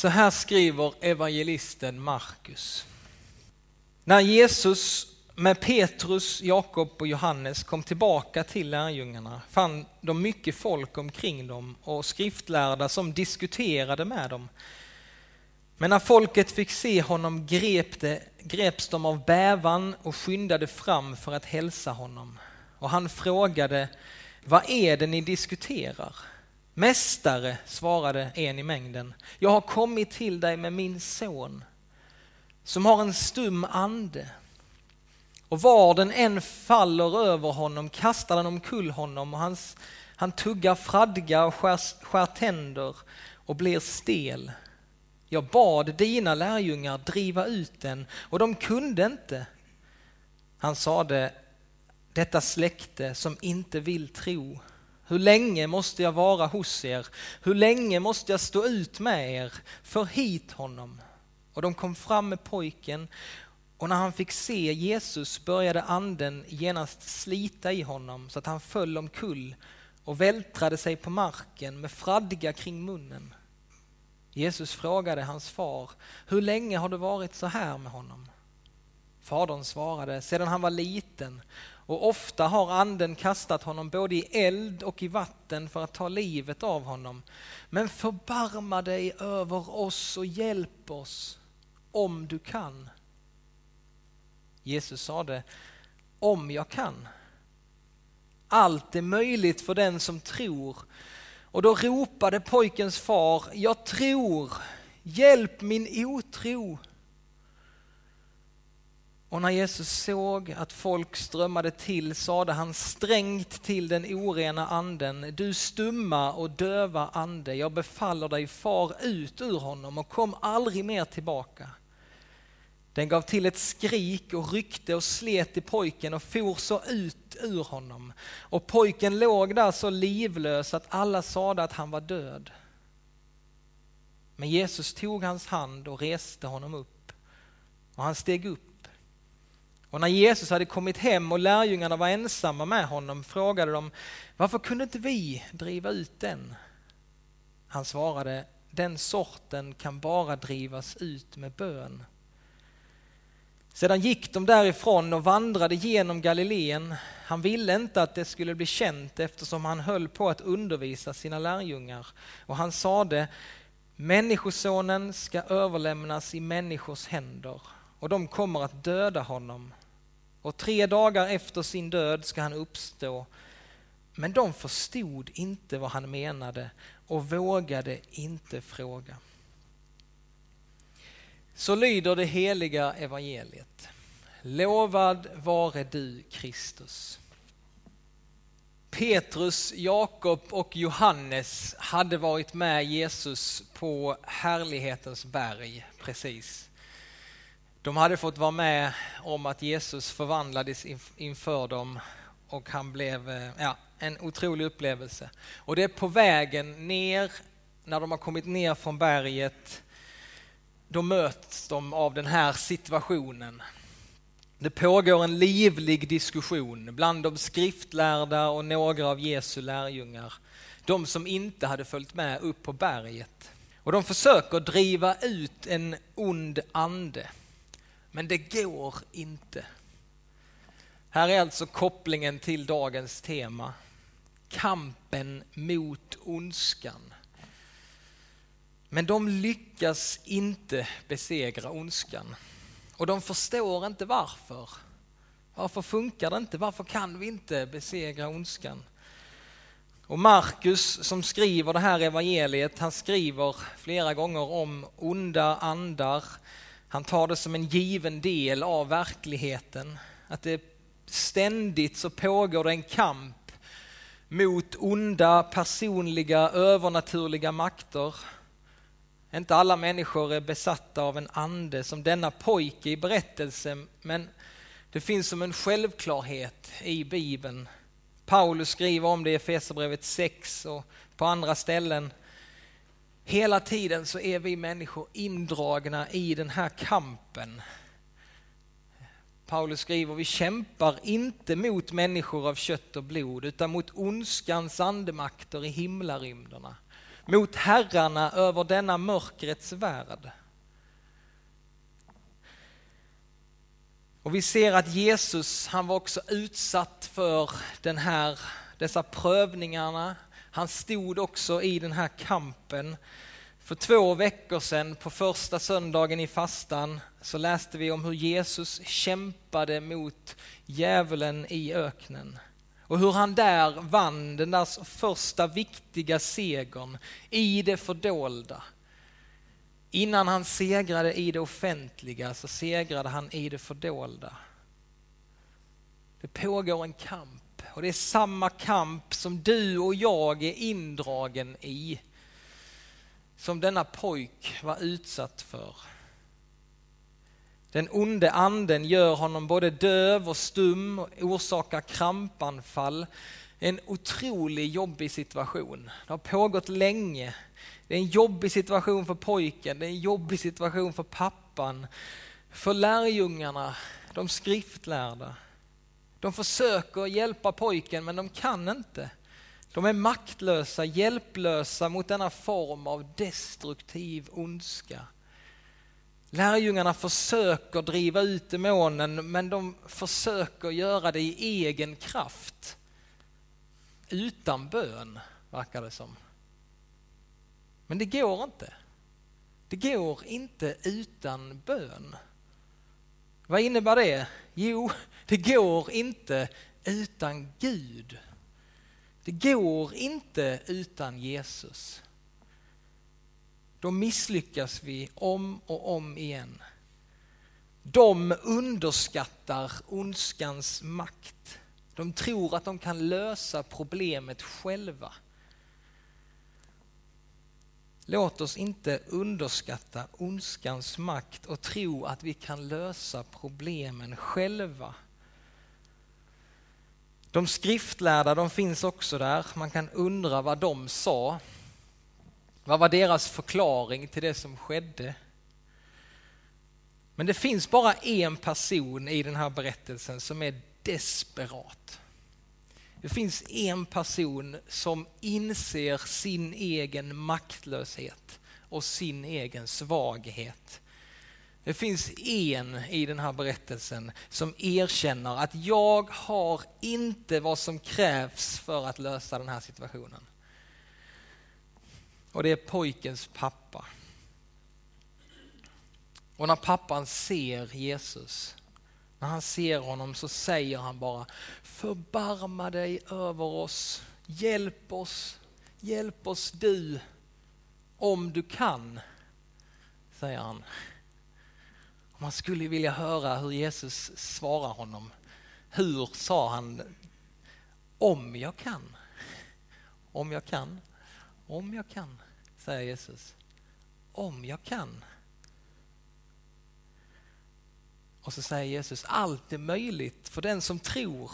Så här skriver evangelisten Markus. När Jesus med Petrus, Jakob och Johannes kom tillbaka till lärjungarna fann de mycket folk omkring dem och skriftlärda som diskuterade med dem. Men när folket fick se honom grep det, greps de av bävan och skyndade fram för att hälsa honom. Och han frågade, vad är det ni diskuterar? Mästare, svarade en i mängden, jag har kommit till dig med min son som har en stum ande. Och var den än faller över honom kastar den omkull honom och hans, han tuggar fradga och skär, skär tänder och blir stel. Jag bad dina lärjungar driva ut den och de kunde inte. Han sade, detta släkte som inte vill tro, hur länge måste jag vara hos er? Hur länge måste jag stå ut med er? För hit honom. Och de kom fram med pojken och när han fick se Jesus började anden genast slita i honom så att han föll omkull och vältrade sig på marken med fradga kring munnen. Jesus frågade hans far, hur länge har det varit så här med honom? Fadern svarade, sedan han var liten och ofta har anden kastat honom både i eld och i vatten för att ta livet av honom. Men förbarma dig över oss och hjälp oss om du kan. Jesus sade, om jag kan. Allt är möjligt för den som tror. Och då ropade pojkens far, jag tror, hjälp min otro. Och när Jesus såg att folk strömmade till sade han strängt till den orena anden, du stumma och döva ande, jag befaller dig far ut ur honom och kom aldrig mer tillbaka. Den gav till ett skrik och ryckte och slet i pojken och for så ut ur honom. Och pojken låg där så livlös att alla sade att han var död. Men Jesus tog hans hand och reste honom upp. Och han steg upp. Och när Jesus hade kommit hem och lärjungarna var ensamma med honom frågade de varför kunde inte vi driva ut den? Han svarade den sorten kan bara drivas ut med bön. Sedan gick de därifrån och vandrade genom Galileen. Han ville inte att det skulle bli känt eftersom han höll på att undervisa sina lärjungar. Och han sade, Människosonen ska överlämnas i människors händer och de kommer att döda honom. Och tre dagar efter sin död ska han uppstå. Men de förstod inte vad han menade och vågade inte fråga. Så lyder det heliga evangeliet. Lovad vare du Kristus. Petrus, Jakob och Johannes hade varit med Jesus på härlighetens berg precis. De hade fått vara med om att Jesus förvandlades inför dem och han blev eh, ja, en otrolig upplevelse. Och det är på vägen ner, när de har kommit ner från berget, då möts de av den här situationen. Det pågår en livlig diskussion bland de skriftlärda och några av Jesu lärjungar. De som inte hade följt med upp på berget. Och de försöker driva ut en ond ande. Men det går inte. Här är alltså kopplingen till dagens tema. Kampen mot ondskan. Men de lyckas inte besegra ondskan. Och de förstår inte varför. Varför funkar det inte? Varför kan vi inte besegra ondskan? Och Markus som skriver det här evangeliet, han skriver flera gånger om onda andar. Han tar det som en given del av verkligheten. Att det ständigt så pågår det en kamp mot onda personliga övernaturliga makter inte alla människor är besatta av en ande som denna pojke i berättelsen, men det finns som en självklarhet i Bibeln. Paulus skriver om det i Efesierbrevet 6 och på andra ställen. Hela tiden så är vi människor indragna i den här kampen. Paulus skriver, vi kämpar inte mot människor av kött och blod utan mot ondskans andemakter i himlarymderna mot herrarna över denna mörkrets värld. Och vi ser att Jesus, han var också utsatt för den här, dessa prövningarna. Han stod också i den här kampen. För två veckor sedan, på första söndagen i fastan, så läste vi om hur Jesus kämpade mot djävulen i öknen. Och hur han där vann den där första viktiga segern i det fördolda. Innan han segrade i det offentliga så segrade han i det fördolda. Det pågår en kamp och det är samma kamp som du och jag är indragen i. Som denna pojk var utsatt för. Den onde anden gör honom både döv och stum och orsakar krampanfall. En otroligt jobbig situation. Det har pågått länge. Det är en jobbig situation för pojken, det är en jobbig situation för pappan, för lärjungarna, de skriftlärda. De försöker hjälpa pojken men de kan inte. De är maktlösa, hjälplösa mot denna form av destruktiv ondska. Lärjungarna försöker driva ut demonen men de försöker göra det i egen kraft. Utan bön, verkar det som. Men det går inte. Det går inte utan bön. Vad innebär det? Jo, det går inte utan Gud. Det går inte utan Jesus. Då misslyckas vi om och om igen. De underskattar ondskans makt. De tror att de kan lösa problemet själva. Låt oss inte underskatta ondskans makt och tro att vi kan lösa problemen själva. De skriftlärda de finns också där. Man kan undra vad de sa. Vad var deras förklaring till det som skedde? Men det finns bara en person i den här berättelsen som är desperat. Det finns en person som inser sin egen maktlöshet och sin egen svaghet. Det finns en i den här berättelsen som erkänner att jag har inte vad som krävs för att lösa den här situationen. Och det är pojkens pappa. Och när pappan ser Jesus när han ser honom så säger han bara Förbarma dig över oss, hjälp oss, hjälp oss du, om du kan, säger han. Man skulle vilja höra hur Jesus svarar honom. Hur sa han? Om jag kan. Om jag kan. Om jag kan, säger Jesus. Om jag kan. Och så säger Jesus, allt är möjligt för den som tror.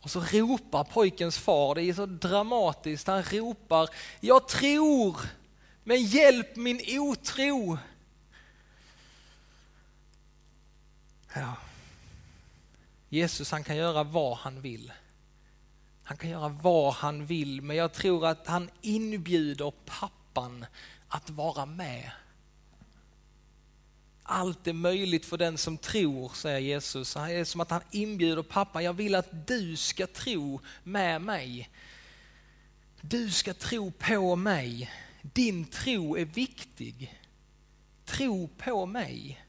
Och så ropar pojkens far, det är så dramatiskt, han ropar, jag tror, men hjälp min otro. Ja. Jesus han kan göra vad han vill. Han kan göra vad han vill, men jag tror att han inbjuder pappan att vara med. Allt är möjligt för den som tror, säger Jesus. Det är som att han inbjuder pappan, jag vill att du ska tro med mig. Du ska tro på mig. Din tro är viktig. Tro på mig.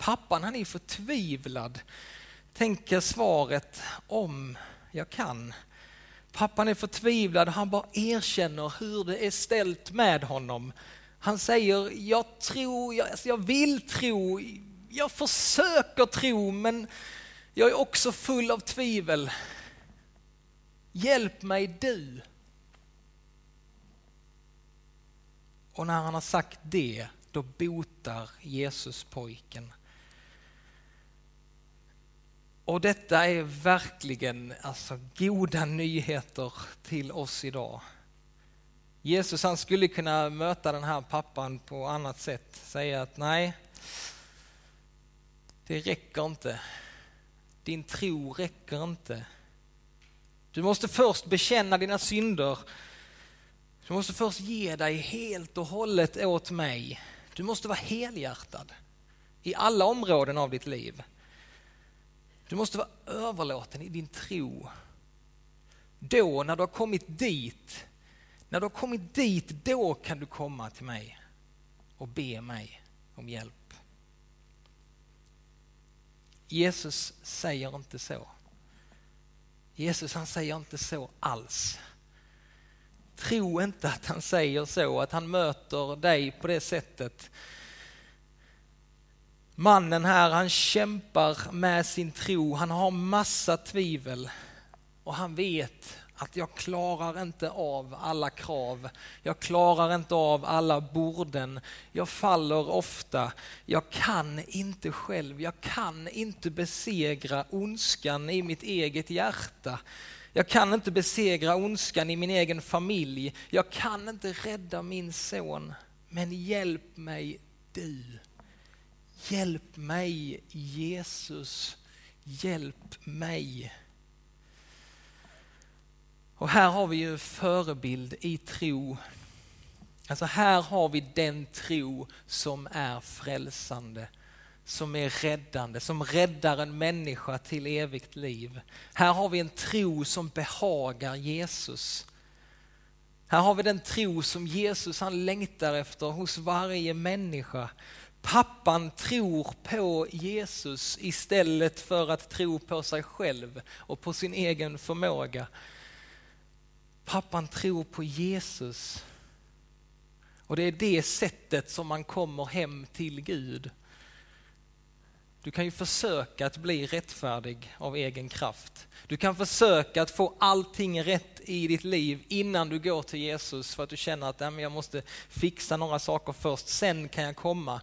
Pappan han är förtvivlad. Tänker svaret om jag kan. Pappan är förtvivlad, och han bara erkänner hur det är ställt med honom. Han säger, jag tror, jag, alltså jag vill tro, jag försöker tro men jag är också full av tvivel. Hjälp mig du. Och när han har sagt det, då botar Jesus pojken. Och detta är verkligen alltså, goda nyheter till oss idag. Jesus han skulle kunna möta den här pappan på annat sätt, säga att nej, det räcker inte. Din tro räcker inte. Du måste först bekänna dina synder. Du måste först ge dig helt och hållet åt mig. Du måste vara helhjärtad i alla områden av ditt liv. Du måste vara överlåten i din tro. Då, när du har kommit dit, när du har kommit dit, då kan du komma till mig och be mig om hjälp. Jesus säger inte så. Jesus han säger inte så alls. Tro inte att han säger så, att han möter dig på det sättet. Mannen här, han kämpar med sin tro, han har massa tvivel och han vet att jag klarar inte av alla krav. Jag klarar inte av alla borden. Jag faller ofta. Jag kan inte själv. Jag kan inte besegra ondskan i mitt eget hjärta. Jag kan inte besegra ondskan i min egen familj. Jag kan inte rädda min son. Men hjälp mig du. Hjälp mig Jesus. Hjälp mig. Och här har vi ju förebild i tro. Alltså här har vi den tro som är frälsande, som är räddande, som räddar en människa till evigt liv. Här har vi en tro som behagar Jesus. Här har vi den tro som Jesus han längtar efter hos varje människa. Pappan tror på Jesus istället för att tro på sig själv och på sin egen förmåga. Pappan tror på Jesus. Och det är det sättet som man kommer hem till Gud. Du kan ju försöka att bli rättfärdig av egen kraft. Du kan försöka att få allting rätt i ditt liv innan du går till Jesus för att du känner att jag måste fixa några saker först, sen kan jag komma.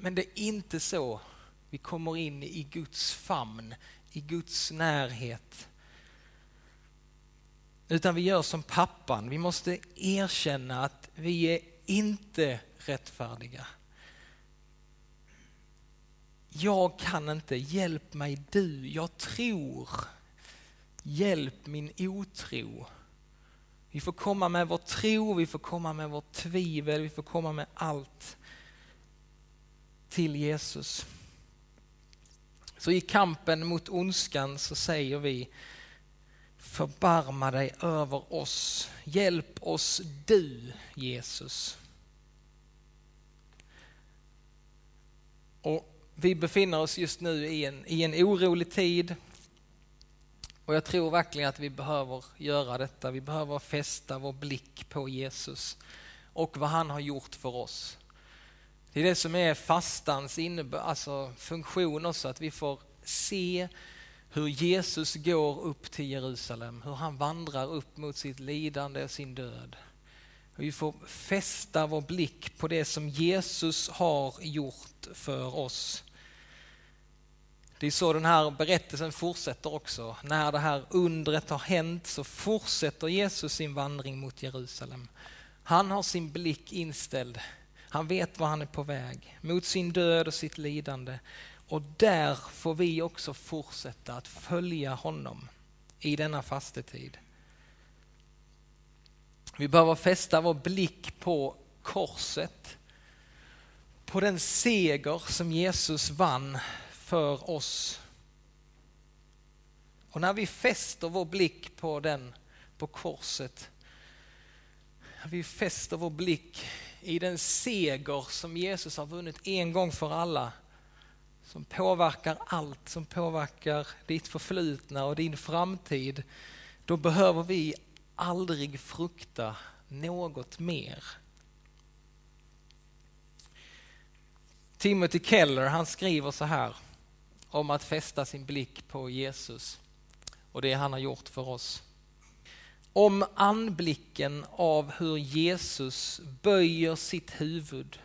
Men det är inte så vi kommer in i Guds famn, i Guds närhet. Utan vi gör som pappan, vi måste erkänna att vi är inte rättfärdiga. Jag kan inte, hjälp mig du, jag tror. Hjälp min otro. Vi får komma med vår tro, vi får komma med vårt tvivel, vi får komma med allt till Jesus. Så i kampen mot ondskan så säger vi Förbarma dig över oss. Hjälp oss du, Jesus. Och vi befinner oss just nu i en, i en orolig tid. Och jag tror verkligen att vi behöver göra detta. Vi behöver fästa vår blick på Jesus och vad han har gjort för oss. Det är det som är fastans alltså funktion också, att vi får se hur Jesus går upp till Jerusalem, hur han vandrar upp mot sitt lidande och sin död. Vi får fästa vår blick på det som Jesus har gjort för oss. Det är så den här berättelsen fortsätter också. När det här undret har hänt så fortsätter Jesus sin vandring mot Jerusalem. Han har sin blick inställd. Han vet var han är på väg, mot sin död och sitt lidande. Och där får vi också fortsätta att följa honom i denna fastetid. Vi behöver fästa vår blick på korset, på den seger som Jesus vann för oss. Och när vi fäster vår blick på den, på korset, när vi fäster vår blick i den seger som Jesus har vunnit en gång för alla, som påverkar allt, som påverkar ditt förflutna och din framtid, då behöver vi aldrig frukta något mer. Timothy Keller han skriver så här om att fästa sin blick på Jesus och det han har gjort för oss. Om anblicken av hur Jesus böjer sitt huvud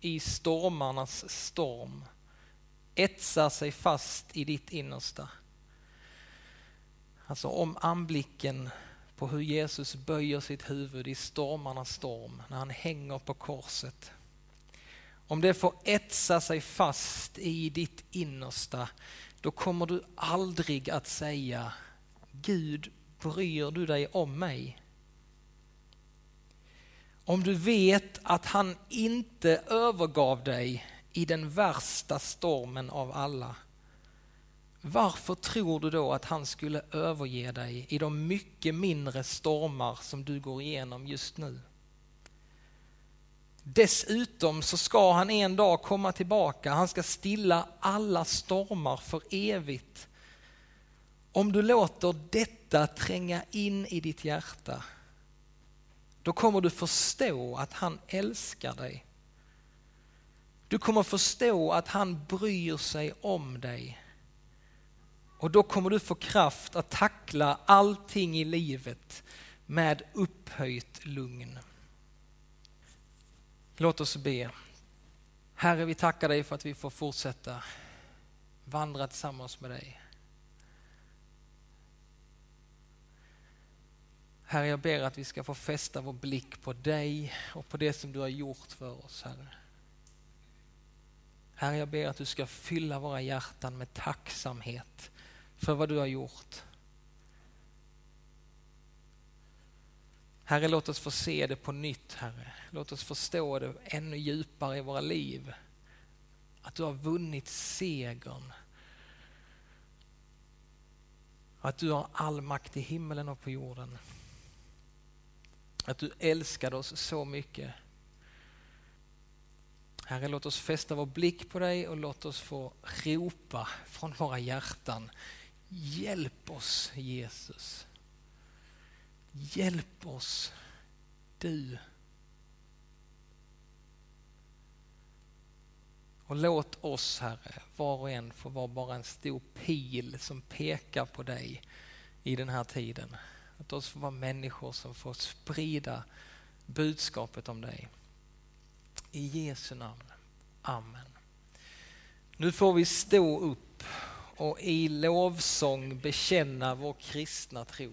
i stormarnas storm etsar sig fast i ditt innersta. Alltså om anblicken på hur Jesus böjer sitt huvud i stormarnas storm när han hänger på korset. Om det får etsa sig fast i ditt innersta, då kommer du aldrig att säga Gud, bryr du dig om mig? Om du vet att han inte övergav dig i den värsta stormen av alla. Varför tror du då att han skulle överge dig i de mycket mindre stormar som du går igenom just nu? Dessutom så ska han en dag komma tillbaka. Han ska stilla alla stormar för evigt. Om du låter detta tränga in i ditt hjärta, då kommer du förstå att han älskar dig. Du kommer förstå att han bryr sig om dig. Och då kommer du få kraft att tackla allting i livet med upphöjt lugn. Låt oss be. Herre, vi tackar dig för att vi får fortsätta vandra tillsammans med dig. Herre, jag ber att vi ska få fästa vår blick på dig och på det som du har gjort för oss, Herre. Herre, jag ber att du ska fylla våra hjärtan med tacksamhet för vad du har gjort. Herre, låt oss få se det på nytt, Herre. Låt oss förstå det ännu djupare i våra liv. Att du har vunnit segern. Att du har all makt i himmelen och på jorden. Att du älskade oss så mycket. Herre, låt oss fästa vår blick på dig och låt oss få ropa från våra hjärtan. Hjälp oss Jesus. Hjälp oss du. Och låt oss Herre, var och en få vara bara en stor pil som pekar på dig i den här tiden. Låt oss få vara människor som får sprida budskapet om dig. I Jesu namn. Amen. Nu får vi stå upp och i lovsång bekänna vår kristna tro.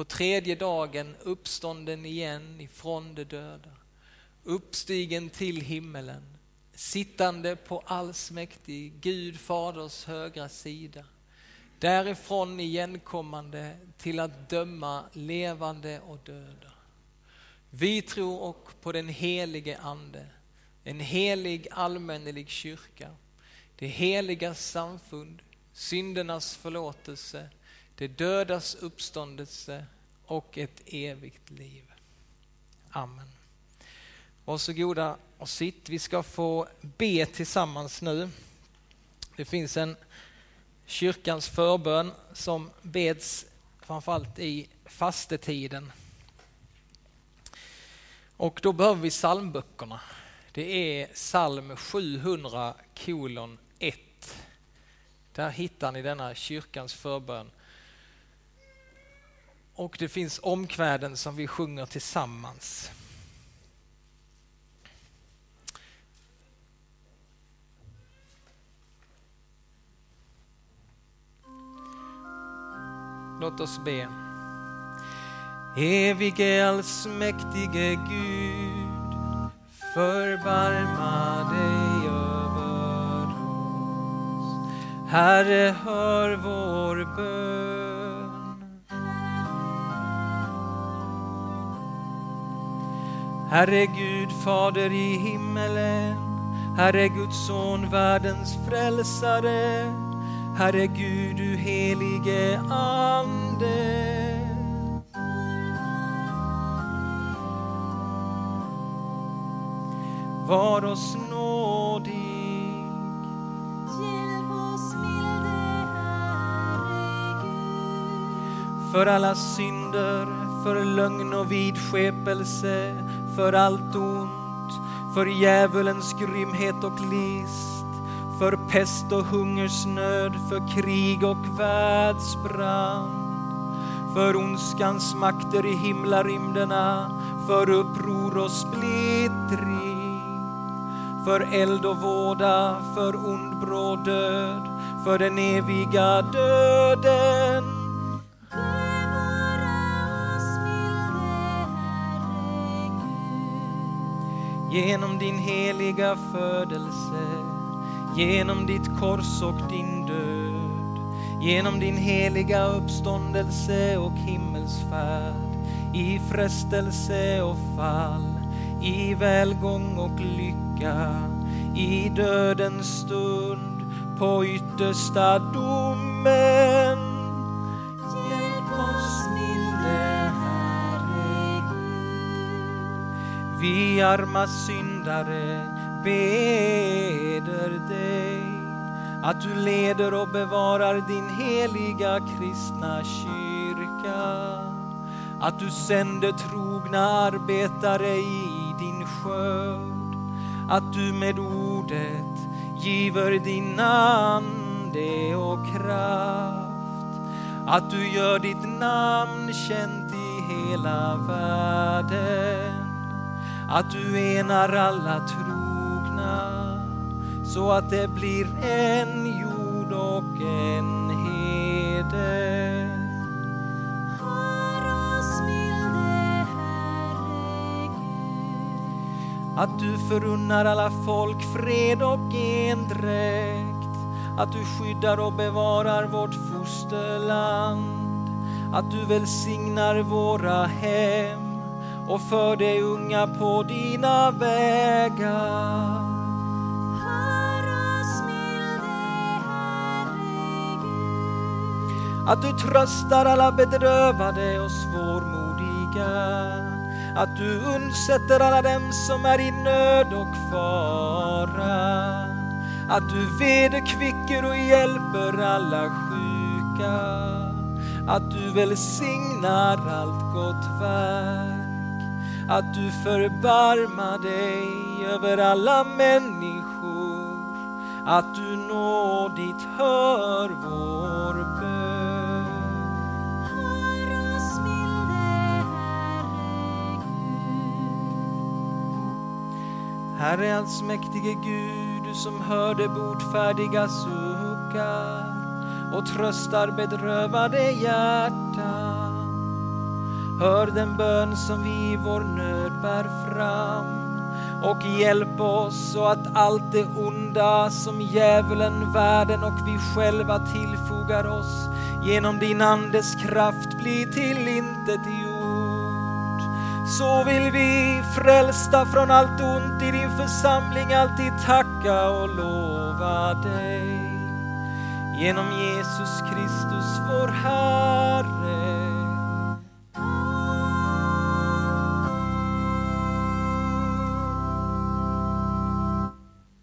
på tredje dagen uppstånden igen ifrån de döda, uppstigen till himmelen, sittande på allsmäktig Gud faders högra sida, därifrån igenkommande till att döma levande och döda. Vi tror och på den helige Ande, en helig allmännelig kyrka, det heliga samfund, syndernas förlåtelse, det dödas uppståndelse och ett evigt liv. Amen. Varsågoda och sitt. Vi ska få be tillsammans nu. Det finns en kyrkans förbön som beds framförallt i fastetiden. Och då behöver vi psalmböckerna. Det är psalm 700 kolon 1. Där hittar ni denna kyrkans förbön. Och det finns omkväden som vi sjunger tillsammans. Låt oss be. Evige allsmäktige Gud, förbarma dig över oss. Herre, hör vår bön. Herre Gud, Fader i himmelen, Herre Guds son, världens frälsare, Herre Gud, du helige Ande. Var oss nådig. Hjälp oss milde Herre Gud. För alla synder, för lögn och vidskepelse, för allt ont, för djävulens grymhet och list, för pest och hungersnöd, för krig och världsbrand, för ondskans makter i himlarymderna, för uppror och splittring, för eld och våda, för ond bråd död, för den eviga döden. Genom din heliga födelse, genom ditt kors och din död, genom din heliga uppståndelse och himmelsfärd, i frestelse och fall, i välgång och lycka, i dödens stund, på yttersta domen. Vi arma syndare beder dig att du leder och bevarar din heliga kristna kyrka. Att du sänder trogna arbetare i din skörd. Att du med ordet giver din ande och kraft. Att du gör ditt namn känt i hela världen att du enar alla trogna så att det blir en jord och en hede. Hör oss milde Herre Gud. Att du förunnar alla folk fred och endräkt. Att du skyddar och bevarar vårt fosterland. Att du välsignar våra hem och för de unga på dina vägar. Hör oss milde Herre. Att du tröstar alla bedrövade och svårmodiga. Att du undsätter alla dem som är i nöd och fara. Att du vederkvicker och hjälper alla sjuka. Att du välsignar allt gott verk. Att du förbarmar dig över alla människor. Att du nådigt hör vår bön. Hör oss milde Herre Gud. Herre allsmäktige Gud, du som hör de botfärdiga suckar och tröstar bedrövade hjärtan. Hör den bön som vi i vår nöd bär fram och hjälp oss så att allt det onda som djävulen, världen och vi själva tillfogar oss genom din Andes kraft blir till intet gjort. Så vill vi frälsta från allt ont i din församling alltid tacka och lova dig. Genom Jesus Kristus vår Herre.